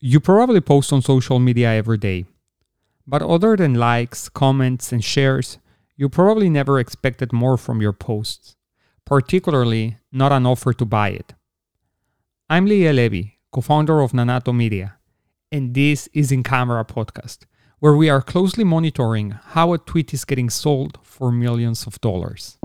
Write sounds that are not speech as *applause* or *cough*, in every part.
You probably post on social media every day. But other than likes, comments, and shares, you probably never expected more from your posts, particularly not an offer to buy it. I'm Liel Levy, co founder of Nanato Media, and this is In Camera Podcast, where we are closely monitoring how a tweet is getting sold for millions of dollars.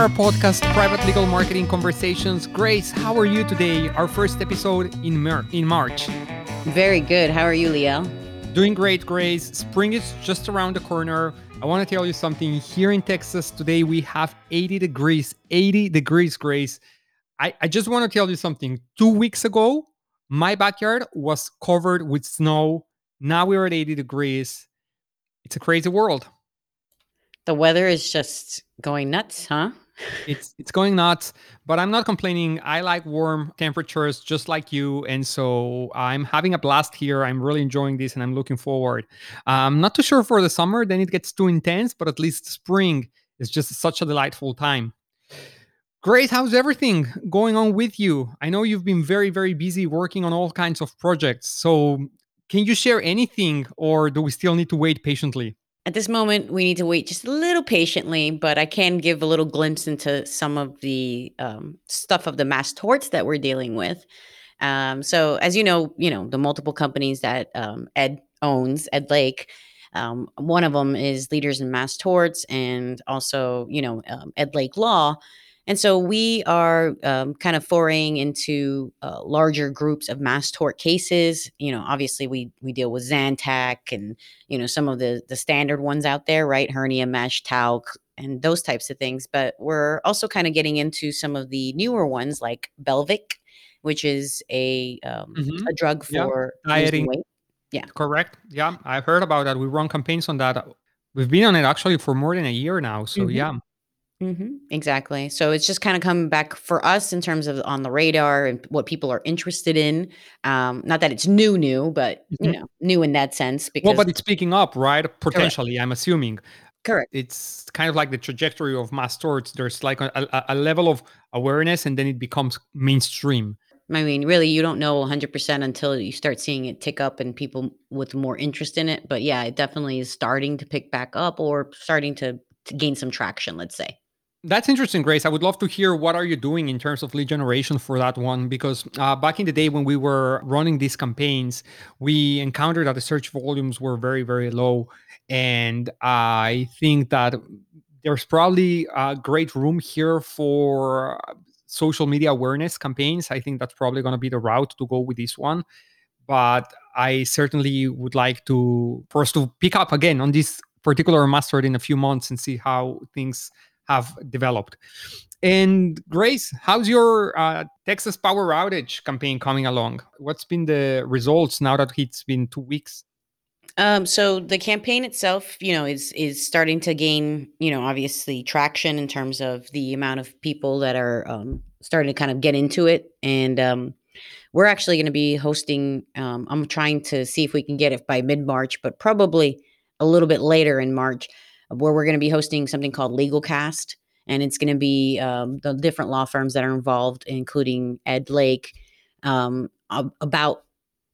Welcome to In Camera Podcast, private legal marketing conversations. Grace, how are you today? Our first episode in, Mar- in March. Very good. How are you, Liel? Doing great, Grace. Spring is just around the corner. I want to tell you something. Here in Texas today, we have 80 degrees. 80 degrees, Grace. I, I just want to tell you something. Two weeks ago, my backyard was covered with snow. Now we're at 80 degrees. It's a crazy world. The weather is just going nuts, huh? It's it's going nuts but i'm not complaining. I like warm temperatures just like you and so i'm having a blast here. I'm really enjoying this and i'm looking forward. I'm not too sure for the summer. Then it gets too intense but at least spring is just such a delightful time. Grace how's everything going on with you? I know you've been very very busy working on all kinds of projects so can you share anything or do we still need to wait patiently At this moment, we need to wait just a little patiently, but I can give a little glimpse into some of the um, stuff of the mass torts that we're dealing with. Um, so, as you know, you know the multiple companies that um, Ed owns, Ed Lake. Um, one of them is Leaders in Mass Torts, and also, you know, um, Ed Lake Law. And so we are um, kind of foraying into uh, larger groups of mass tort cases. You know, obviously we we deal with Zantac and you know some of the the standard ones out there, right? Hernia mesh, talc, and those types of things. But we're also kind of getting into some of the newer ones like Belviq, which is a um, Mhm. a drug Yeah. for Dieting. weight. Yeah. Correct. Yeah, I've heard about that. We run campaigns on that. We've been on it actually for more than a year now. So Mhm. yeah. Hmm Exactly. So it's just kind of coming back for us in terms of on the radar and what people are interested in. Um, not that it's new, new, but you Mhm. know, new in that sense Well, because but it's picking up, right? correct, Potentially, I'm assuming. correct. It's kind of like the trajectory of mass torts. There's like a, a, a level of awareness and then it becomes mainstream. I mean, really, you don't know 100% until you start seeing it tick up and people with more interest in it. But yeah, it definitely is starting to pick back up or starting to, to gain some traction, let's say. That's interesting, Grace. I would love to hear what are you doing in terms of lead generation for that one because uh, back in the day when we were running these campaigns, we encountered that the search volumes were very, very low, and I think that there's probably a great room here for social media awareness campaigns. I think that's probably going to be the route to go with this one, but I certainly would like to for us to pick up again on this particular master in a few months and see how things have developed. And Grace, how's your uh, Texas power outage campaign coming along? What's been the results now that it's been two weeks? Um, so the campaign itself, you know, is is starting to gain, you know, obviously traction in terms of the amount of people that are um, starting to kind of get into it, and um, we're actually going to be hosting. Um, I'm trying to see if we can get it by mid March, but probably a little bit later in March, where we're going to be hosting something called Legal Cast, and it's going to be um, the different law firms that are involved, including Ed Lake, um, about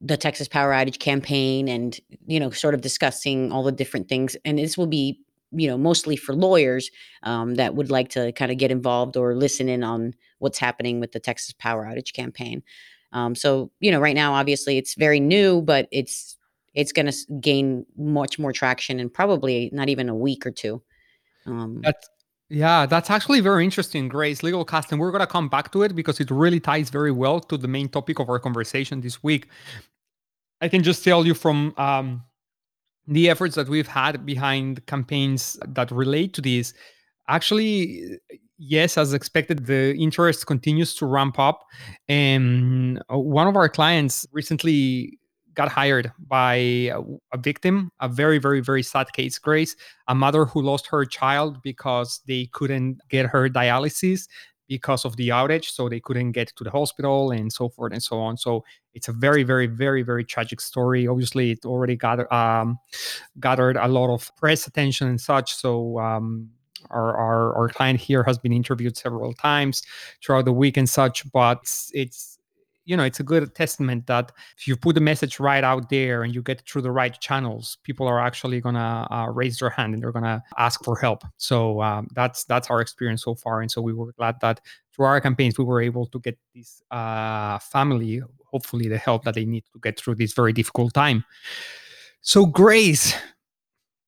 the Texas Power Outage campaign, and you know, sort of discussing all the different things. And this will be, you know, mostly for lawyers um, that would like to kind of get involved or listen in on what's happening with the Texas Power Outage campaign. Um, so you know, right now, obviously, it's very new, but it's it's going to gain much more traction in probably not even a week or two. Um, That's yeah, that's actually very interesting, Grace. Legal cast, and we're gonna come back to it because it really ties very well to the main topic of our conversation this week. I can just tell you from um, the efforts that we've had behind campaigns that relate to this actually yes, as expected, the interest continues to ramp up. And uh, one of our clients recently got hired by a, victim, a very, very, very sad case, Grace, a mother who lost her child because they couldn't get her dialysis because of the outage. So they couldn't get to the hospital and so forth and so on. So it's a very, very, very, very tragic story. Obviously, it already got um, gathered a lot of press attention and such. So um, our, our, our client here has been interviewed several times throughout the week and such, but it's you know it's a good testament that if you put the message right out there and you get through the right channels people are actually gonna uh, raise their hand and they're gonna ask for help. So um, that's that's our experience so far. And so we were glad that through our campaigns we were able to get this uh, family hopefully the help that they need to get through this very difficult time. So grace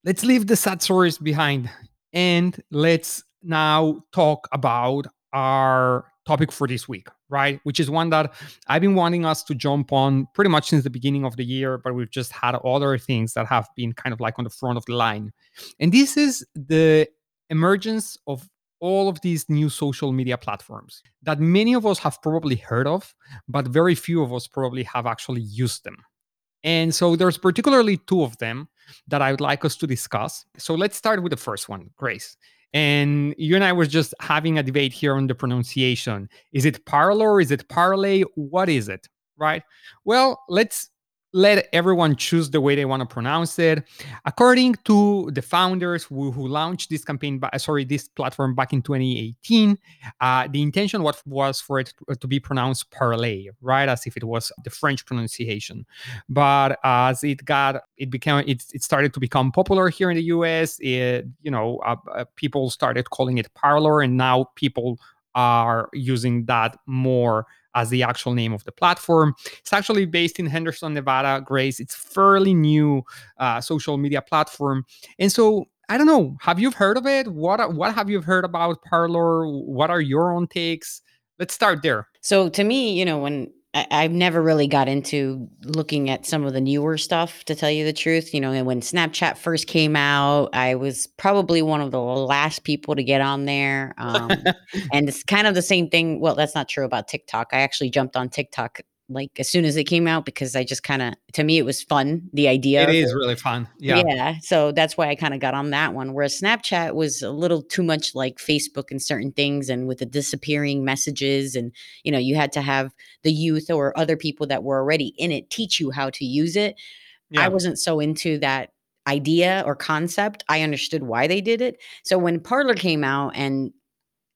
let's leave the sad stories behind and let's now talk about our topic for this week, right? Which is one that I've been wanting us to jump on pretty much since the beginning of the year, but we've just had other things that have been kind of like on the front of the line. And this is the emergence of all of these new social media platforms that many of us have probably heard of, but very few of us probably have actually used them. And so there's particularly two of them that I would like us to discuss. So let's start with the first one, Grace. And you and I was just having a debate here on the pronunciation. Is it parlor? Is it parlay? What is it? Right? Well, let's let everyone choose the way they want to pronounce it. According to the founders who, who launched this campaign, sorry, this platform back in 2018, uh, the intention was, was for it to be pronounced parlay, right, as if it was the French pronunciation. But as it got, it became, it, it started to become popular here in the U.S. It, you know, uh, uh, people started calling it parlor, and now people are using that more as the actual name of the platform. It's actually based in Henderson, Nevada. Grace, it's fairly new uh, social media platform, and so I don't know. Have you heard of it? What what have you heard about Parler? What are your own takes? Let's start there. So to me, you know, when I, have never really got into looking at some of the newer stuff to tell you the truth. You know, and when Snapchat first came out, I was probably one of the last people to get on there. Um, *laughs* and it's kind of the same thing. Well, that's not true about TikTok. I actually jumped on TikTok like as soon as it came out because I just kind of to me it was fun the idea it is it. really fun yeah yeah so that's why I kind of got on that one whereas Snapchat was a little too much like Facebook and certain things and with the disappearing messages and you know you had to have the youth or other people that were already in it teach you how to use it yeah. I wasn't so into that idea or concept I understood why they did it so when Parler came out and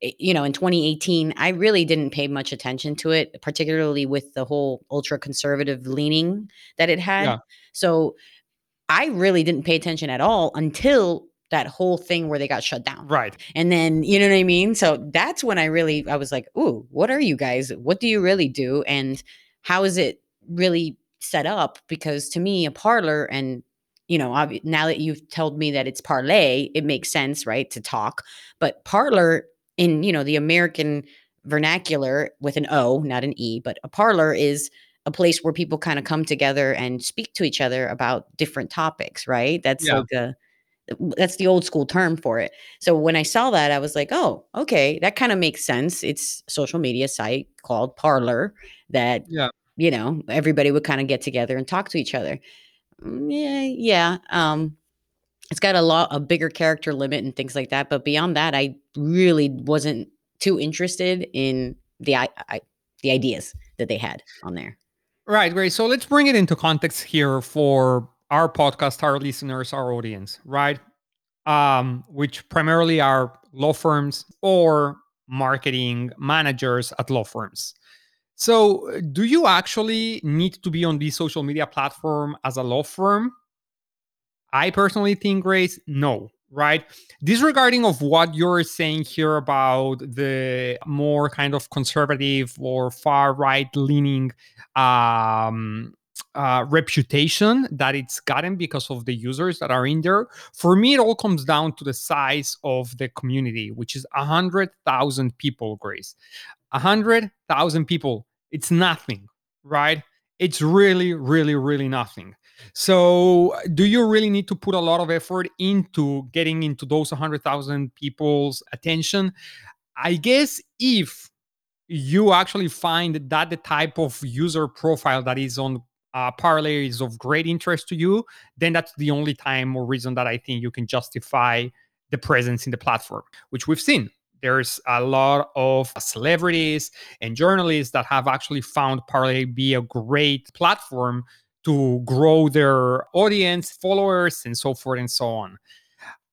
Eh, you know, in 2018, I really didn't pay much attention to it, particularly with the whole ultra conservative leaning that it had. Yeah. So I really didn't pay attention at all until that whole thing where they got shut down. Right. And then, you know what I mean? So that's when I really I was like, "Ooh, what are you guys? What do you really do and how is it really set up?" Because to me, a parlor and you know, now that you've told me that it's parlay, it makes sense, right, to talk. But parlor in you know the American vernacular with an O, not an E, but a parlor is a place where people kind of come together and speak to each other about different topics, right? That's yeah. like a that's the old school term for it. So when I saw that, I was like, oh, okay, that kind of makes sense. It's social media site called Parlor that yeah. you know everybody would kind of get together and talk to each other. Mm, yeah, yeah. Um, it's got a lot a bigger character limit and things like that but beyond that i really wasn't too interested in the I, I, the ideas that they had on there. Right great so let's bring it into context here for our podcast our listeners our audience right? Um which primarily are law firms or marketing managers at law firms. So do you actually need to be on this social media platform as a law firm I personally think, Grace, no, right? Disregarding of what you're saying here about the more kind of conservative or far right leaning um, uh, reputation that it's gotten because of the users that are in there. For me, it all comes down to the size of the community, which is 100,000 people, Grace. 100,000 people. It's nothing, right? It's really, really, really nothing. So, do you really need to put a lot of effort into getting into those 100,000 people's attention? I guess if you actually find that the type of user profile that is on uh, Parler is of great interest to you, then that's the only time or reason that I think you can justify the presence in the platform, which we've seen. There's a lot of celebrities and journalists that have actually found Parler be a great platform to grow their audience, followers, and so forth and so on.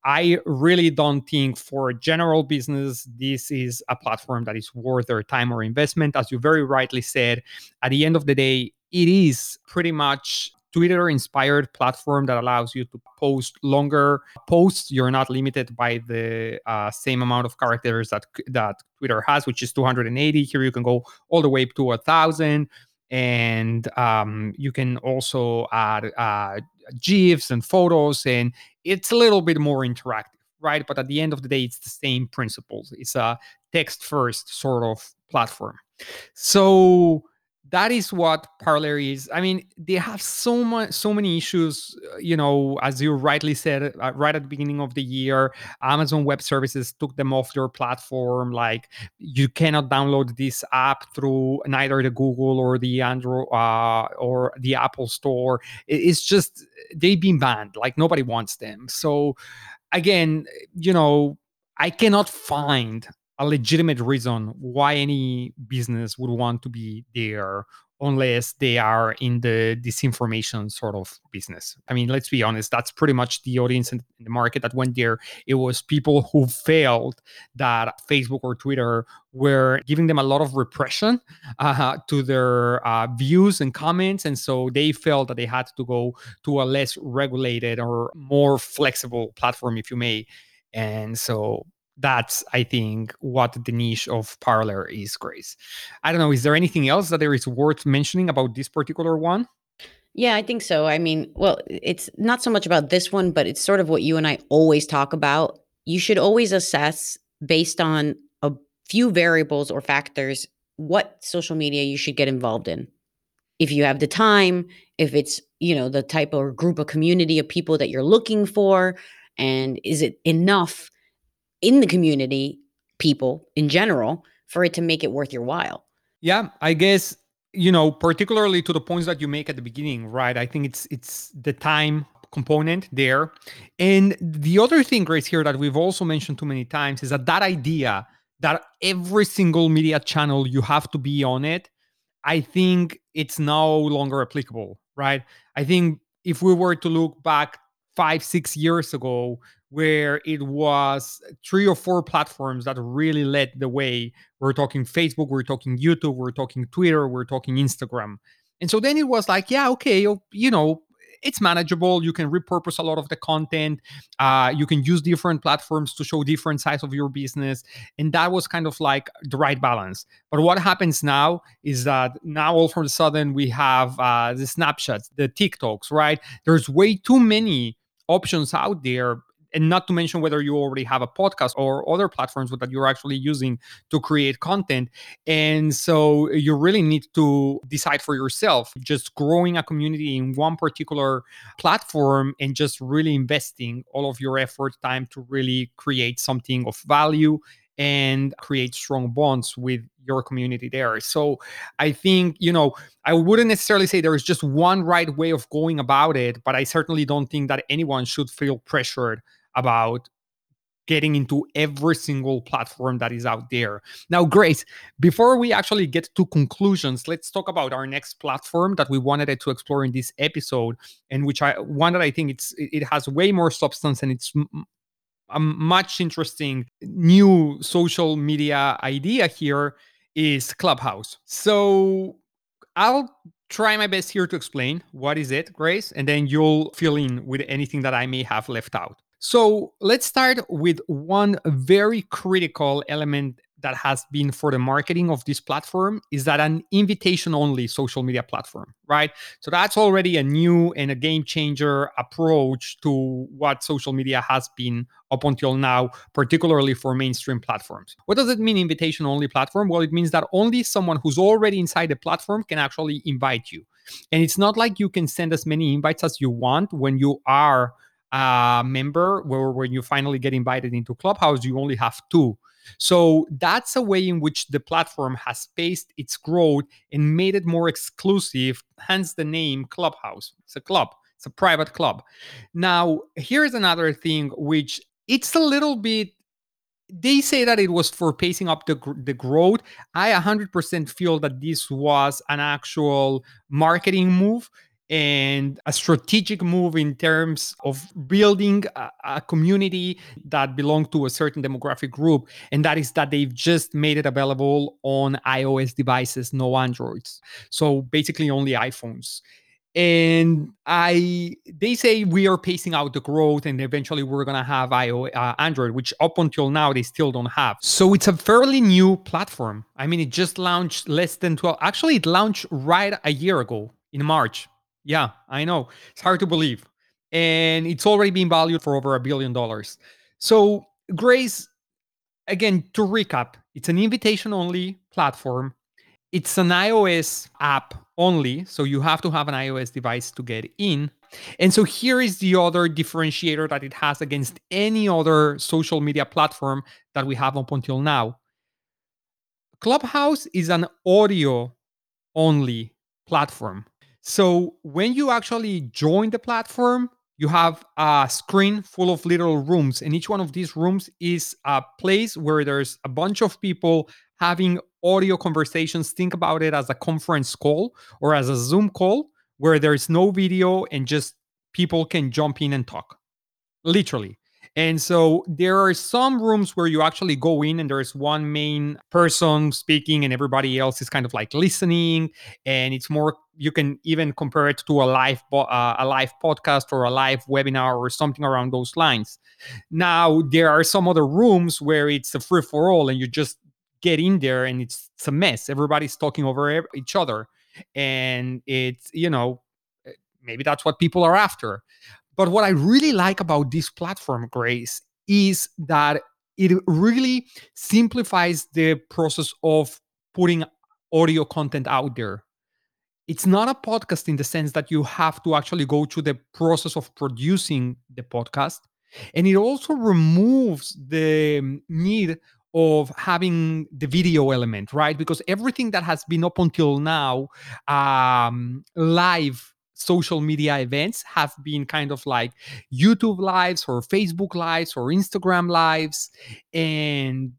I really don't think for general business, this is a platform that is worth their time or investment. As you very rightly said, at the end of the day, it is pretty much Twitter inspired platform that allows you to post longer posts. You're not limited by the uh, same amount of characters that that Twitter has, which is 280. Here you can go all the way up to a thousand, and um, you can also add uh, gifs and photos, and it's a little bit more interactive, right? But at the end of the day, it's the same principles. It's a text first sort of platform. So that is what Parler is. I mean, they have so much, so many issues. Uh, you know, as you rightly said, uh, right at the beginning of the year, Amazon Web Services took them off their platform. Like, you cannot download this app through neither the Google or the Android uh, or the Apple Store. It's just they've been banned. Like nobody wants them. So, again, you know, I cannot find a legitimate reason why any business would want to be there unless they are in the disinformation sort of business. I mean, let's be honest, that's pretty much the audience in the market that went there. It was people who felt that Facebook or Twitter were giving them a lot of repression *laughs* uh, to their uh, views and comments. And so they felt that they had to go to a less regulated or more flexible platform, if you may. And so that's i think what the niche of parler is grace. I don't know is there anything else that there is worth mentioning about this particular one? Yeah i think so. I mean well it's not so much about this one but it's sort of what you and i always talk about. You should always assess based on a few variables or factors what social media you should get involved in. If you have the time if it's you know the type or group of community of people that you're looking for and is it enough in the community, people in general, for it to make it worth your while. Yeah, I guess you know, particularly to the points that you make at the beginning, right? I think it's it's the time component there. And the other thing, Grace, here that we've also mentioned too many times is that that idea that every single media channel you have to be on it, I think it's no longer applicable, right? I think if we were to look back five, six years ago, where it was three or four platforms that really led the way. We're talking Facebook, we're talking YouTube, we're talking Twitter, we're talking Instagram. And so then it was like, yeah, okay, you know, it's manageable. You can repurpose a lot of the content. Uh, you can use different platforms to show different sides of your business. And that was kind of like the right balance. But what happens now is that now all of a sudden we have uh, the Snapchats, the TikToks, right? There's way too many options out there and not to mention whether you already have a podcast or other platforms that you're actually using to create content. And so you really need to decide for yourself, just growing a community in one particular platform and just really investing all of your effort, time to really create something of value and create strong bonds with your community there. So I think, you know, I wouldn't necessarily say there is just one right way of going about it, but I certainly don't think that anyone should feel pressured about getting into every single platform that is out there. Now, Grace, before we actually get to conclusions, let's talk about our next platform that we wanted to explore in this episode, and which I one that I think it's it has way more substance and it's a much interesting new social media idea here is Clubhouse. So I'll try my best here to explain what is it, Grace, and then you'll fill in with anything that I may have left out. So let's start with one very critical element that has been for the marketing of this platform is that an invitation only social media platform, right? So that's already a new and a game changer approach to what social media has been up until now, particularly for mainstream platforms. What does it mean, invitation only platform? Well, it means that only someone who's already inside the platform can actually invite you. And it's not like you can send as many invites as you want when you are a member where when you finally get invited into clubhouse you only have two So that's a way in which the platform has paced its growth and made it more exclusive, hence the name Clubhouse. It's a club, it's a private club. Now, here's another thing which it's a little bit they say that it was for pacing up the, the growth. I 100% feel that this was an actual marketing move and a strategic move in terms of building a, a, community that belonged to a certain demographic group and that is that they've just made it available on ios devices no androids. So basically only iphones. And i they say we are pacing out the growth and eventually we're to have uh, android which up until now they still don't have. So it's a fairly new platform. I mean it just launched less than 12 actually it launched right a year ago in march yeah, I know. It's hard to believe. And it's already been valued for over a billion dollars. So, Grace, again, to recap, it's an invitation only platform. It's an iOS app only. So, you have to have an iOS device to get in. And so, here is the other differentiator that it has against any other social media platform that we have up until now. Clubhouse is an audio only platform. So when you actually join the platform, you have a screen full of little rooms, and each one of these rooms is a place where there's a bunch of people having audio conversations. Think about it as a conference call or as a Zoom call where there's no video and just people can jump in and talk. Literally. And so there are some rooms where you actually go in and there's one main person speaking and everybody else is kind of like listening and it's more you can even compare it to a live uh, a live podcast or a live webinar or something around those lines. Now there are some other rooms where it's a free for all and you just get in there and it's, it's a mess. Everybody's talking over each other and it's you know eh, maybe that's what people are after. But what I really like about this platform, Grace, is that it really simplifies the process of putting audio content out there. It's not a podcast in the sense that you have to actually go through the process of producing the podcast. And it also removes the need of having the video element, right? Because everything that has been up until now um, live social media events have been kind of like YouTube lives or Facebook lives or Instagram lives. And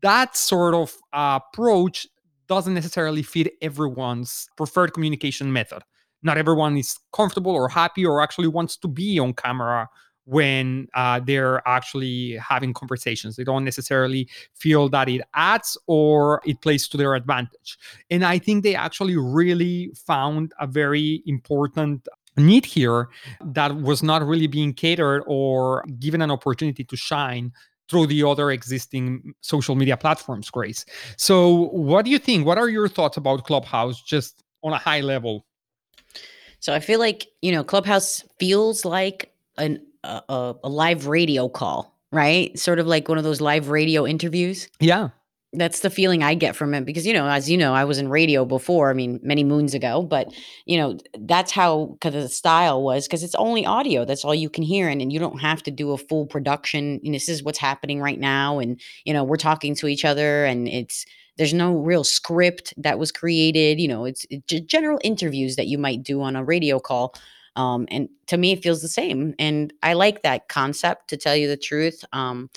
that sort of uh, approach doesn't necessarily fit everyone's preferred communication method. Not everyone is comfortable or happy or actually wants to be on camera when uh, they're actually having conversations. They don't necessarily feel that it adds or it plays to their advantage. And I think they actually really found a very important need here that was not really being catered or given an opportunity to shine through the other existing social media platforms grace so what do you think what are your thoughts about clubhouse just on a high level so i feel like you know clubhouse feels like an a, a, live radio call, right? Sort of like one of those live radio interviews. Yeah. That's the feeling I get from it because, you know, as you know, I was in radio before, I mean, many moons ago, but, you know, that's how cause the style was because it's only audio. That's all you can hear. And, and you don't have to do a full production. And this is what's happening right now. And, you know, we're talking to each other and it's, there's no real script that was created. You know, it's, it's general interviews that you might do on a radio call. Um, and to me, it feels the same. And I like that concept, to tell you the truth. Um,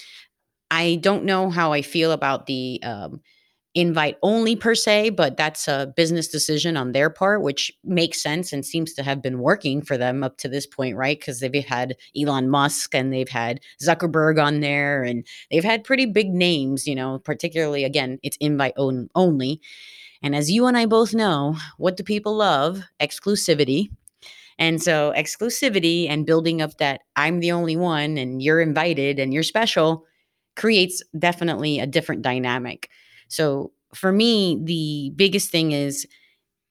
I don't know how I feel about the um, invite only per se, but that's a business decision on their part, which makes sense and seems to have been working for them up to this point, right? Because they've had Elon Musk and they've had Zuckerberg on there and they've had pretty big names, you know, particularly again, it's invite on- only. And as you and I both know, what do people love? Exclusivity. And so exclusivity and building up that I'm the only one and you're invited and you're special creates definitely a different dynamic. So for me, the biggest thing is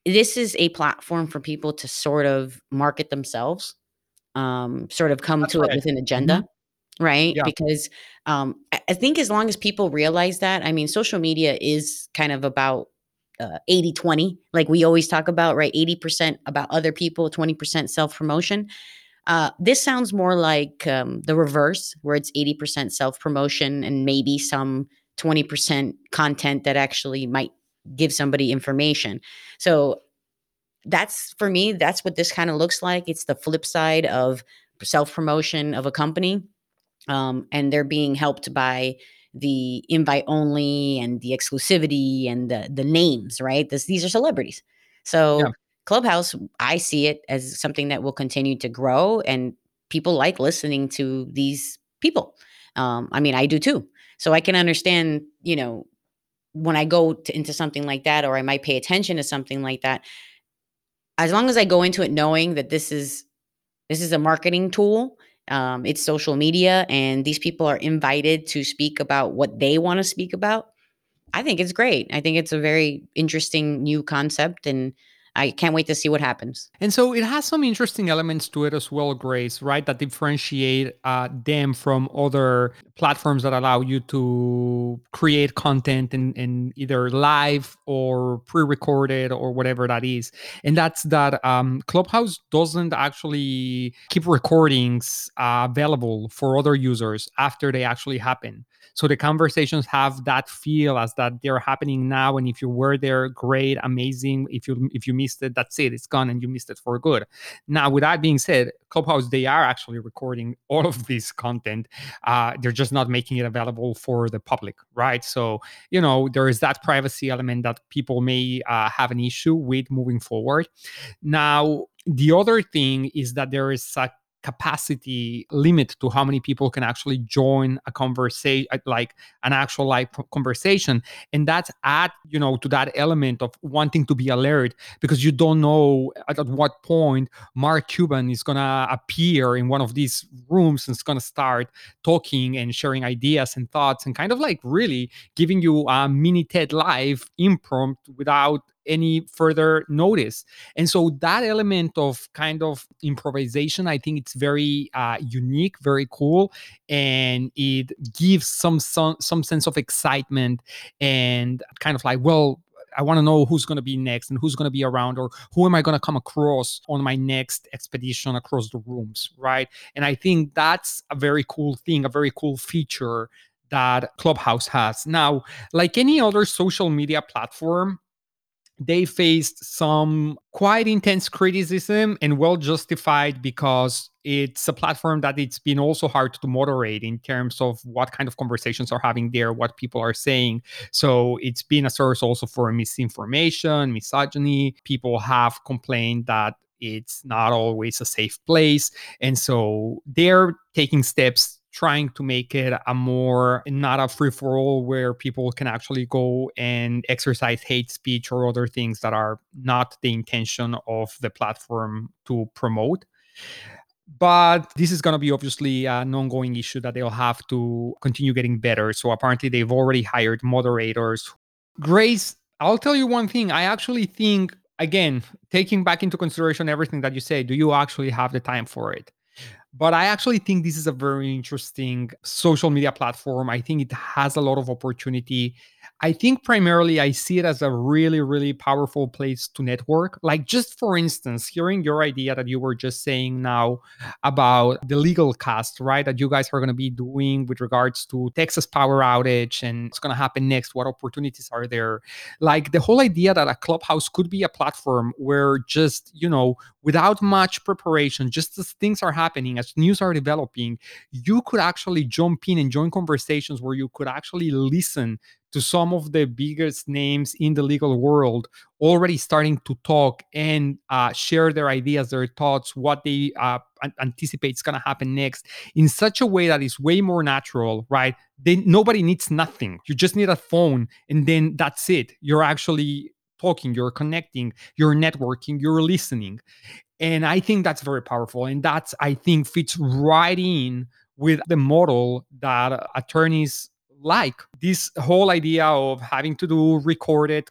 this is a platform for people to sort of market themselves, um, sort of come That's to right. it with an agenda. Mm-hmm right? Yeah. Because um, I think as long as people realize that, I mean, social media is kind of about uh, 80 20 like we always talk about right 80% about other people 20% self promotion uh, this sounds more like um, the reverse where it's 80% self promotion and maybe some 20% content that actually might give somebody information. So that's for me, that's what this kind of looks like. It's the flip side of self promotion of a company. Um, and they're being helped by the invite only and the exclusivity and the the names, right? This, these are celebrities. So yeah. Clubhouse, I see it as something that will continue to grow, and people like listening to these people. Um, I mean, I do too. So I can understand, you know, when I go to, into something like that, or I might pay attention to something like that. As long as I go into it knowing that this is this is a marketing tool, um, it's social media, and these people are invited to speak about what they want to speak about. I think it's great. I think it's a very interesting new concept, and I can't wait to see what happens. And so it has some interesting elements to it as well, Grace, right? That differentiate uh, them from other platforms that allow you to create content in, in either live or pre recorded or whatever that is. And that's that um, Clubhouse doesn't actually keep recordings uh, available for other users after they actually happen. So the conversations have that feel as that they're happening now. And if you were there, great, amazing. If you if you missed it, that's it. It's gone and you missed it for good. Now, with that being said, Clubhouse, they are actually recording *laughs* all of this content. Uh, they're just not making it available for the public, right? So, you know, there is that privacy element that people may uh, have an issue with moving forward. Now, the other thing is that there is a capacity limit to how many people can actually join a conversation uh, like an actual live conversation. And that's add you know to that element of wanting to be alert because you don't know at, at what point mark cuban is going to appear in one of these rooms and is going to start talking and sharing ideas and thoughts and kind of like really giving you a mini ted live impromptu without any further notice. And so that element of kind of improvisation, I think it's very uh, unique, very cool, and it gives some, some some sense of excitement and kind of like, well, I want to know who's going to be next and who's going to be around or who am I going to come across on my next expedition across the rooms, right? And I think that's a very cool thing, a very cool feature that Clubhouse has. Now, like any other social media platform, they faced some quite intense criticism and well justified because it's a platform that it's been also hard to moderate in terms of what kind of conversations are having there what people are saying. So it's been a source also for misinformation misogyny. People have complained that it's not always a safe place. And so they're taking steps trying to make it a more not a free for all where people can actually go and exercise hate speech or other things that are not the intention of the platform to promote. But this is going to be obviously an ongoing issue that they'll have to continue getting better. So apparently, they've already hired moderators. Grace, I'll tell you one thing. I actually think, again, taking back into consideration everything that you say, do you actually have the time for it? But I actually think this is a very interesting social media platform. I think it has a lot of opportunity. I think primarily I see it as a really, really powerful place to network. Like, just for instance, hearing your idea that you were just saying now about the legal cast, right? That you guys are going to be doing with regards to Texas power outage and what's going to happen next, what opportunities are there. Like, the whole idea that a clubhouse could be a platform where just, you know, without much preparation, just as things are happening, as news are developing, you could actually jump in and join conversations where you could actually listen to some of the biggest names in the legal world already starting to talk and uh, share their ideas, their thoughts, what they uh, anticipate is going to happen next in such a way that is way more natural, right? Then nobody needs nothing. You just need a phone, and then that's it. You're actually talking, you're connecting, you're networking, you're listening. And I think that's very powerful. And that's, I think, fits right in with the model that attorneys like this whole idea of having to do recorded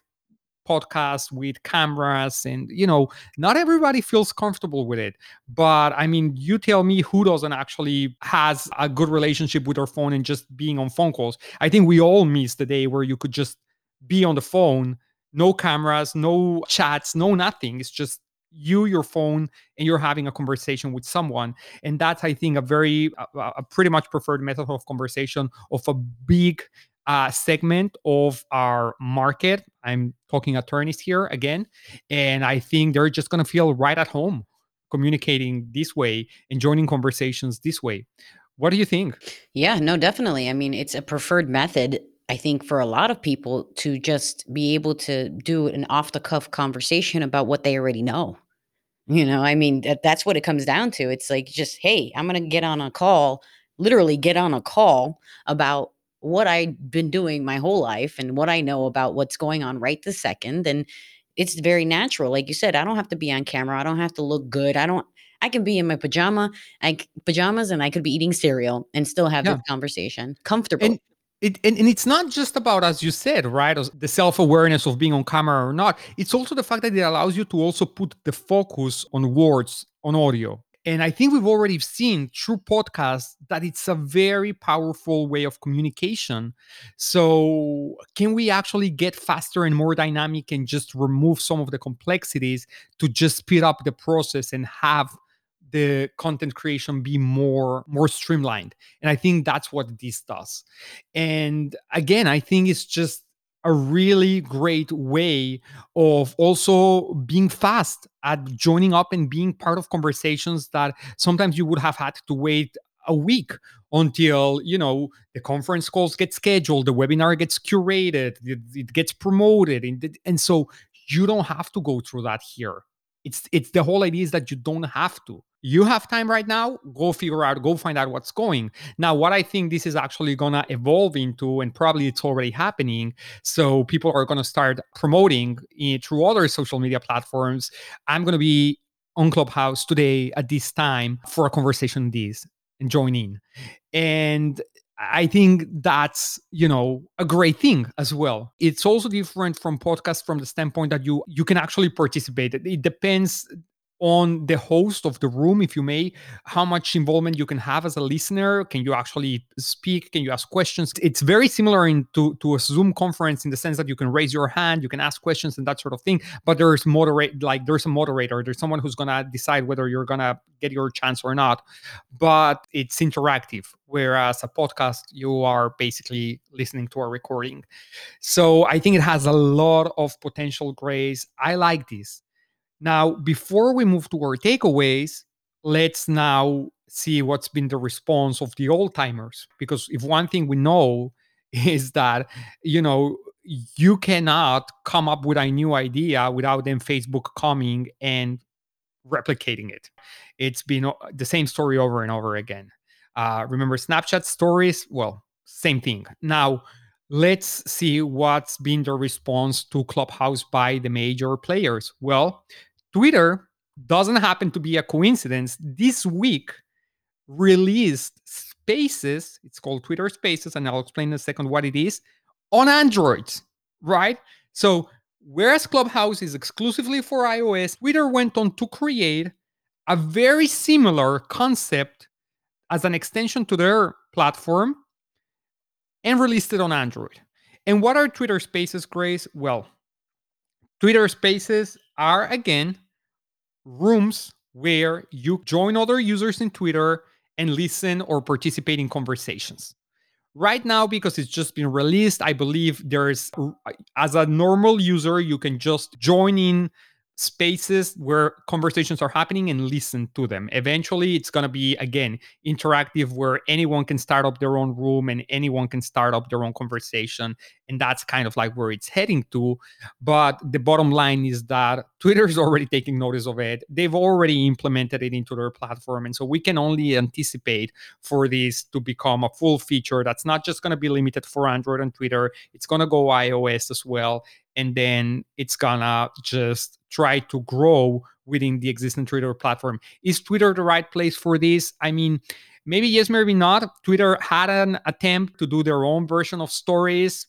podcasts with cameras and you know not everybody feels comfortable with it. But i mean you tell me who doesn't actually has a good relationship with their phone and just being on phone calls. I think we all miss the day where you could just be on the phone no cameras no chats no nothing. It's just you your phone and you're having a conversation with someone and that's i think a very a, a pretty much preferred method of conversation of a big uh, segment of our market. I'm talking attorneys here again. And I think they're just going to feel right at home communicating this way and joining conversations this way. What do you think? Yeah, no, definitely. I mean, it's a preferred method, I think, for a lot of people to just be able to do an off the cuff conversation about what they already know. You know, I mean, that, that's what it comes down to. It's like just, hey, I'm going to get on a call, literally get on a call about what I've been doing my whole life and what I know about what's going on right this second. And it's very natural. Like you said, I don't have to be on camera. I don't have to look good. I don't, I can be in my pajama, I pajamas, and I could be eating cereal and still have yeah. this conversation comfortable. And- it, and, and, it's not just about as you said right the self-awareness of being on camera or not it's also the fact that it allows you to also put the focus on words on audio and I think we've already seen through podcasts that it's a very powerful way of communication. So, can we actually get faster and more dynamic and just remove some of the complexities to just speed up the process and have the content creation be more more streamlined. And i think that's what this does. And again i think it's just a really great way of also being fast at joining up and being part of conversations that sometimes you would have had to wait a week until you know the conference calls get scheduled the webinar gets curated it, it gets promoted and, and so you don't have to go through that here. It's it's the whole idea is that you don't have to you have time right now go figure out go find out what's going now what i think this is actually going to evolve into and probably it's already happening so people are going to start promoting it through other social media platforms i'm going to be on clubhouse today at this time for a conversation this and join in and I think that's you know a great thing as well. It's also different from podcasts from the standpoint that you you can actually participate. It depends on the host of the room, if you may, how much involvement you can have as a listener. Can you actually speak? Can you ask questions? It's very similar in, to, to a Zoom conference in the sense that you can raise your hand, you can ask questions and that sort of thing. But there's moderate, like there's a moderator, there's someone who's gonna decide whether you're gonna get your chance or not. But it's interactive. Whereas a podcast, you are basically listening to a recording. So I think it has a lot of potential grace. I like this. Now, before we move to our takeaways, let's now see what's been the response of the old timers. Because if one thing we know *laughs* is that, you know, you cannot come up with a new idea without then Facebook coming and replicating it. It's been the same story over and over again. Uh, remember Snapchat stories? Well, same thing. Now, let's see what's been the response to Clubhouse by the major players. Well, Twitter doesn't happen to be a coincidence. This week released Spaces, it's called Twitter Spaces, and I'll explain in a second what it is, on Android, right? So, whereas Clubhouse is exclusively for iOS, Twitter went on to create a very similar concept as an extension to their platform and released it on Android. And what are Twitter Spaces, Grace? Well, Twitter Spaces are again rooms where you join other users in Twitter and listen or participate in conversations. Right now, because it's just been released, I believe there's, uh, as a normal user, you can just join in spaces where conversations are happening and listen to them. Eventually, it's going to be, again, interactive where anyone can start up their own room and anyone can start up their own conversation. And that's kind of like where it's heading to. But the bottom line is that *laughs* Twitter is already taking notice of it. They've already implemented it into their platform. And so we can only anticipate for this to become a full feature that's not just going to be limited for Android and Twitter, it's going to go iOS as well and then it's gonna just try to grow within the existing Twitter platform. Is Twitter the right place for this? I mean, maybe yes, maybe not. Twitter had an attempt to do their own version of stories,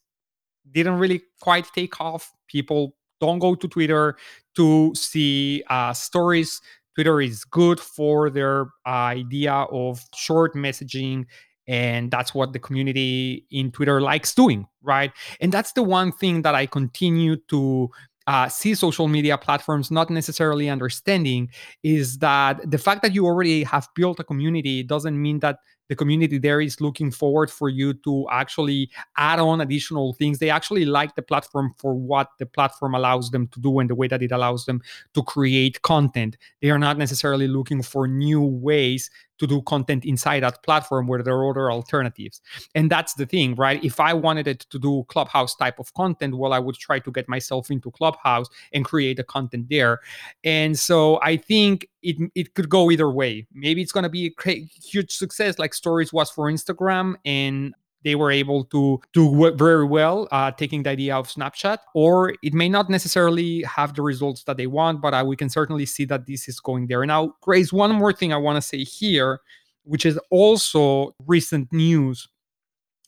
didn't really quite take off. People don't go to Twitter to see uh, stories. Twitter is good for their idea of short messaging and that's what the community in twitter likes doing right? And that's the one thing that i continue to uh, see social media platforms not necessarily understanding is that the fact that you already have built a community doesn't mean that the community there is looking forward for you to actually add on additional things. They actually like the platform for what the platform allows them to do and the way that it allows them to create content. They are not necessarily looking for new ways to do content inside that platform where there are other alternatives. And that's the thing, right? If I wanted it to do Clubhouse type of content, well, I would try to get myself into Clubhouse and create the content there. And so I think it, it could go either way. Maybe it's going to be a huge success like Stories was for Instagram and they were able to do very well uh, taking the idea of Snapchat, or it may not necessarily have the results that they want, but uh, we can certainly see that this is going there. Now, Grace, one more thing I want to say here, which is also recent news.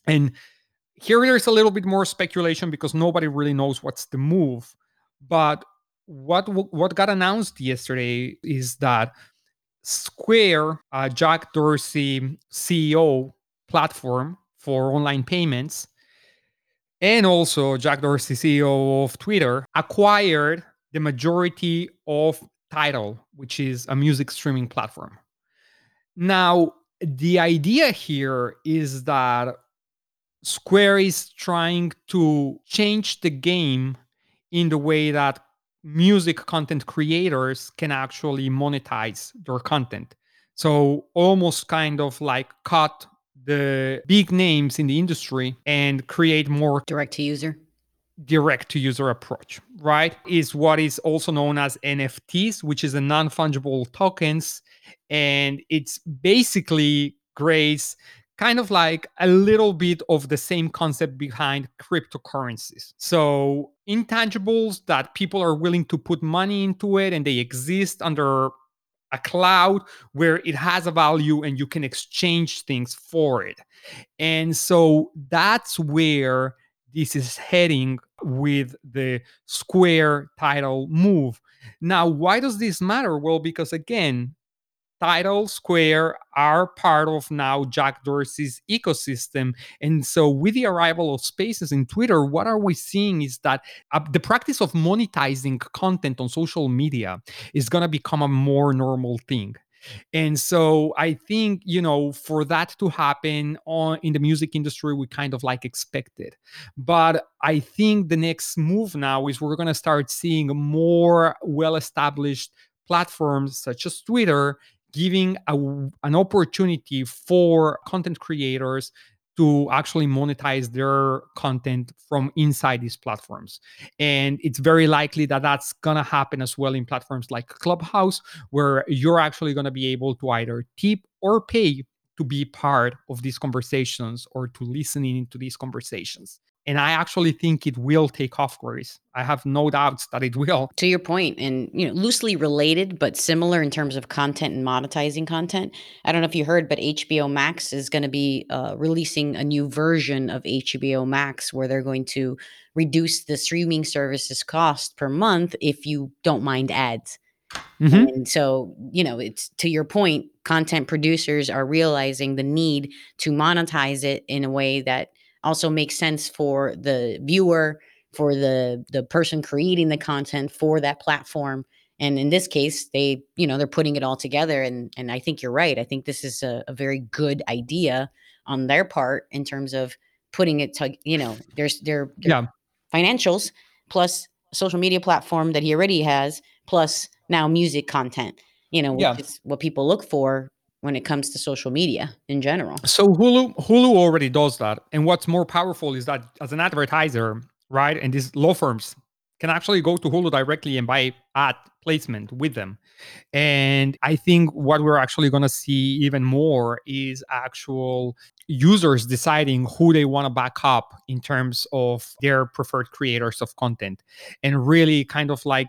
And here there's a little bit more speculation because nobody really knows what's the move. But what what got announced yesterday is that Square, uh, Jack Dorsey CEO platform, for online payments. And also, Jack Dorsey, CEO of Twitter, acquired the majority of Tidal, which is a music streaming platform. Now, the idea here is that Square is trying to change the game in the way that music content creators can actually monetize their content. So, almost kind of like cut the big names in the industry and create more direct to user? direct to user approach right? Is what is also known as nfts which is a non-fungible tokens. And it's basically grace kind of like a little bit of the same concept behind cryptocurrencies. So intangibles that people are willing to put money into it and they exist under a cloud where it has a value and you can exchange things for it. And so that's where this is heading with the Square Tidal move. Now, why does this matter? Well, because again, Tidal Square are part of now Jack Dorsey's ecosystem. And so, with the arrival of spaces in Twitter, what are we seeing is that uh, the practice of monetizing content on social media is going to become a more normal thing. And so I think, you know, for that to happen on in the music industry, we kind of like expected. But I think the next move now is we're going to start seeing more well established platforms such as Twitter giving a, an opportunity for content creators to actually monetize their content from inside these platforms. And it's very likely that that's going to happen as well in platforms like Clubhouse, where you're actually going to be able to either tip or pay to be part of these conversations or to listening into these conversations and I actually think it will take off, Grace. I have no doubts that it will. To your point, and you know, loosely related but similar in terms of content and monetizing content. I don't know if you heard, but HBO Max is going to be uh, releasing a new version of HBO Max where they're going to reduce the streaming services cost per month if you don't mind ads. Mm-hmm. And so, you know, it's to your point, content producers are realizing the need to monetize it in a way that also makes sense for the viewer, for the the person creating the content for that platform. And in this case, they, you know, they're putting it all together. And and I think you're right. I think this is a, a very good idea on their part in terms of putting it to, you know, there's their, their yeah. financials plus social media platform that he already has, plus now music content, you know, which yeah. is what people look for when it comes to social media in general. So Hulu Hulu already does that. And what's more powerful is that as an advertiser, right? And these law firms can actually go to Hulu directly and buy ad placement with them. And I think what we're actually going to see even more is actual users deciding who they want to back up in terms of their preferred creators of content and really kind of like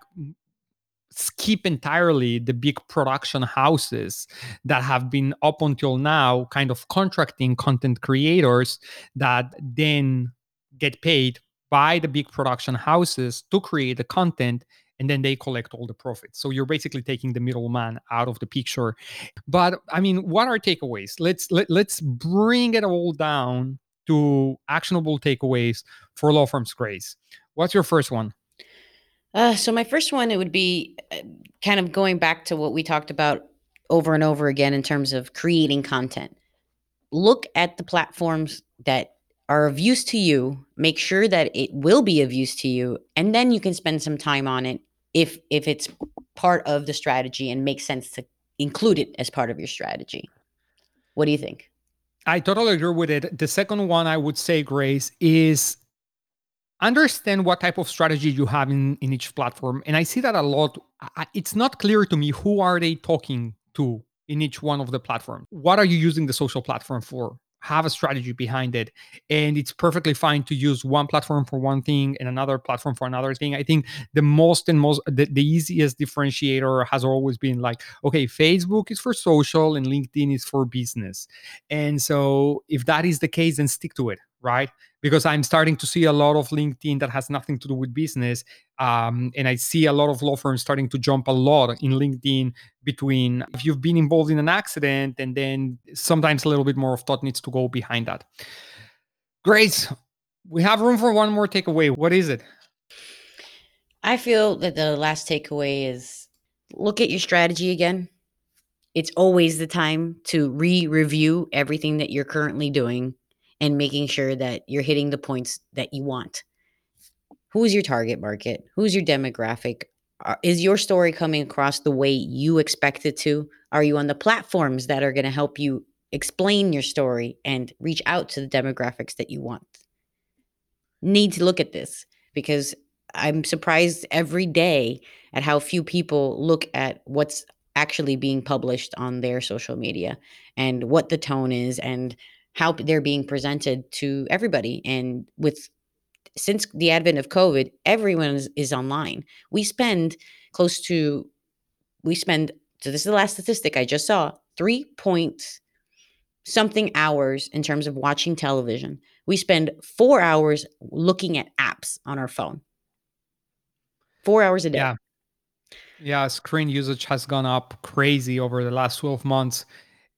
skip entirely the big production houses that have been up until now kind of contracting content creators that then get paid by the big production houses to create the content and then they collect all the profits. So you're basically taking the middleman out of the picture. But I mean, what are takeaways? Let's let, let's bring it all down to actionable takeaways for law firms Grace. What's your first one? Uh, so my first one, it would be uh, kind of going back to what we talked about over and over again in terms of creating content. look at the platforms that are of use to you, make sure that it will be of use to you, and then you can spend some time on it if if it's part of the strategy and makes sense to include it as part of your strategy. What do you think? I totally agree with it. The second one I would say, Grace, is understand what type of strategy you have in, in each platform. And I see that a lot. It's not clear to me who are they talking to in each one of the platforms. What are you using the social platform for? have a strategy behind it and it's perfectly fine to use one platform for one thing and another platform for another thing i think the most and most the, the easiest differentiator has always been like okay facebook is for social and linkedin is for business and so if that is the case then stick to it right because I'm starting to see a lot of LinkedIn that has nothing to do with business. Um, and I see a lot of law firms starting to jump a lot in LinkedIn between if you've been involved in an accident and then sometimes a little bit more of thought needs to go behind that. Grace, we have room for one more takeaway. What is it? I feel that the last takeaway is look at your strategy again. It's always the time to re review everything that you're currently doing and making sure that you're hitting the points that you want. Who's your target market? Who's your demographic? Is your story coming across the way you expect it to? Are you on the platforms that are going to help you explain your story and reach out to the demographics that you want? Need to look at this because I'm surprised every day at how few people look at what's actually being published on their social media and what the tone is and how they're being presented to everybody. And with since the advent of COVID, everyone is, is online. We spend close to, we spend, so this is the last statistic I just saw, three point something hours in terms of watching television. We spend four hours looking at apps on our phone. Four hours a day. Yeah. Yeah, screen usage has gone up crazy over the last 12 months.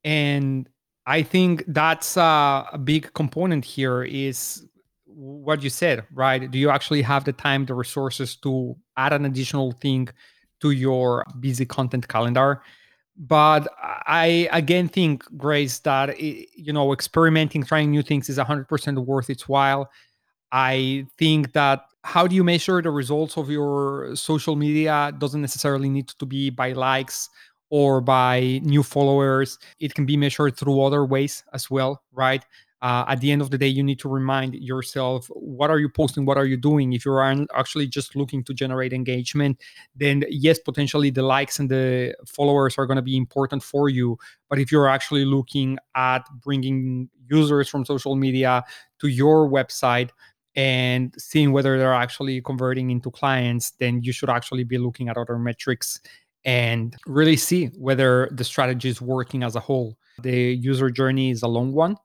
And I think that's a big component here is what you said, right? Do you actually have the time, the resources to add an additional thing to your busy content calendar? But I again think, Grace, that eh, you know, experimenting, trying new things is 100% worth its while. I think that how do you measure the results of your social media doesn't necessarily need to be by likes or by new followers. It can be measured through other ways as well, right? Uh, at the end of the day, you need to remind yourself what are you posting, what are you doing. If you're actually just looking to generate engagement, then yes, potentially the likes and the followers are going to be important for you. But if you're actually looking at bringing users from social media to your website, and seeing whether they're actually converting into clients, then you should actually be looking at other metrics and really see whether the strategy is working as a whole. The user journey is a long one,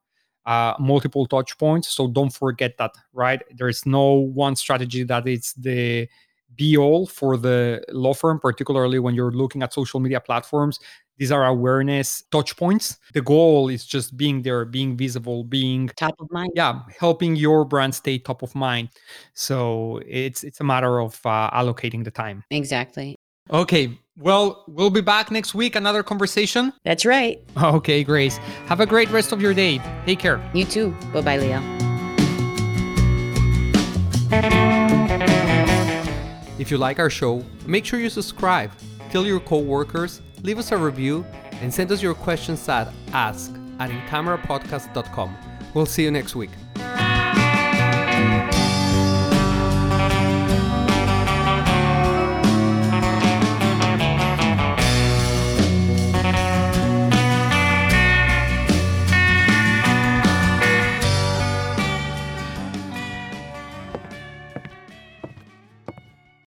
uh, multiple touch points. So don't forget that, right? There's no one strategy that is the be all for the law firm, particularly when you're looking at social media platforms. These are awareness touch points. The goal is just being there, being visible, being top of mind. Yeah, helping your brand stay top of mind. So it's it's a matter of uh, allocating the time. Exactly. Okay. Well, we'll be back next week. Another conversation. That's right. Okay, Grace. Have a great rest of your day. Take care. You too. Bye bye, Leo. If you like our show, make sure you subscribe, tell your coworkers, leave us a review, and send us your questions at ask at incamerapodcast.com. We'll see you next week.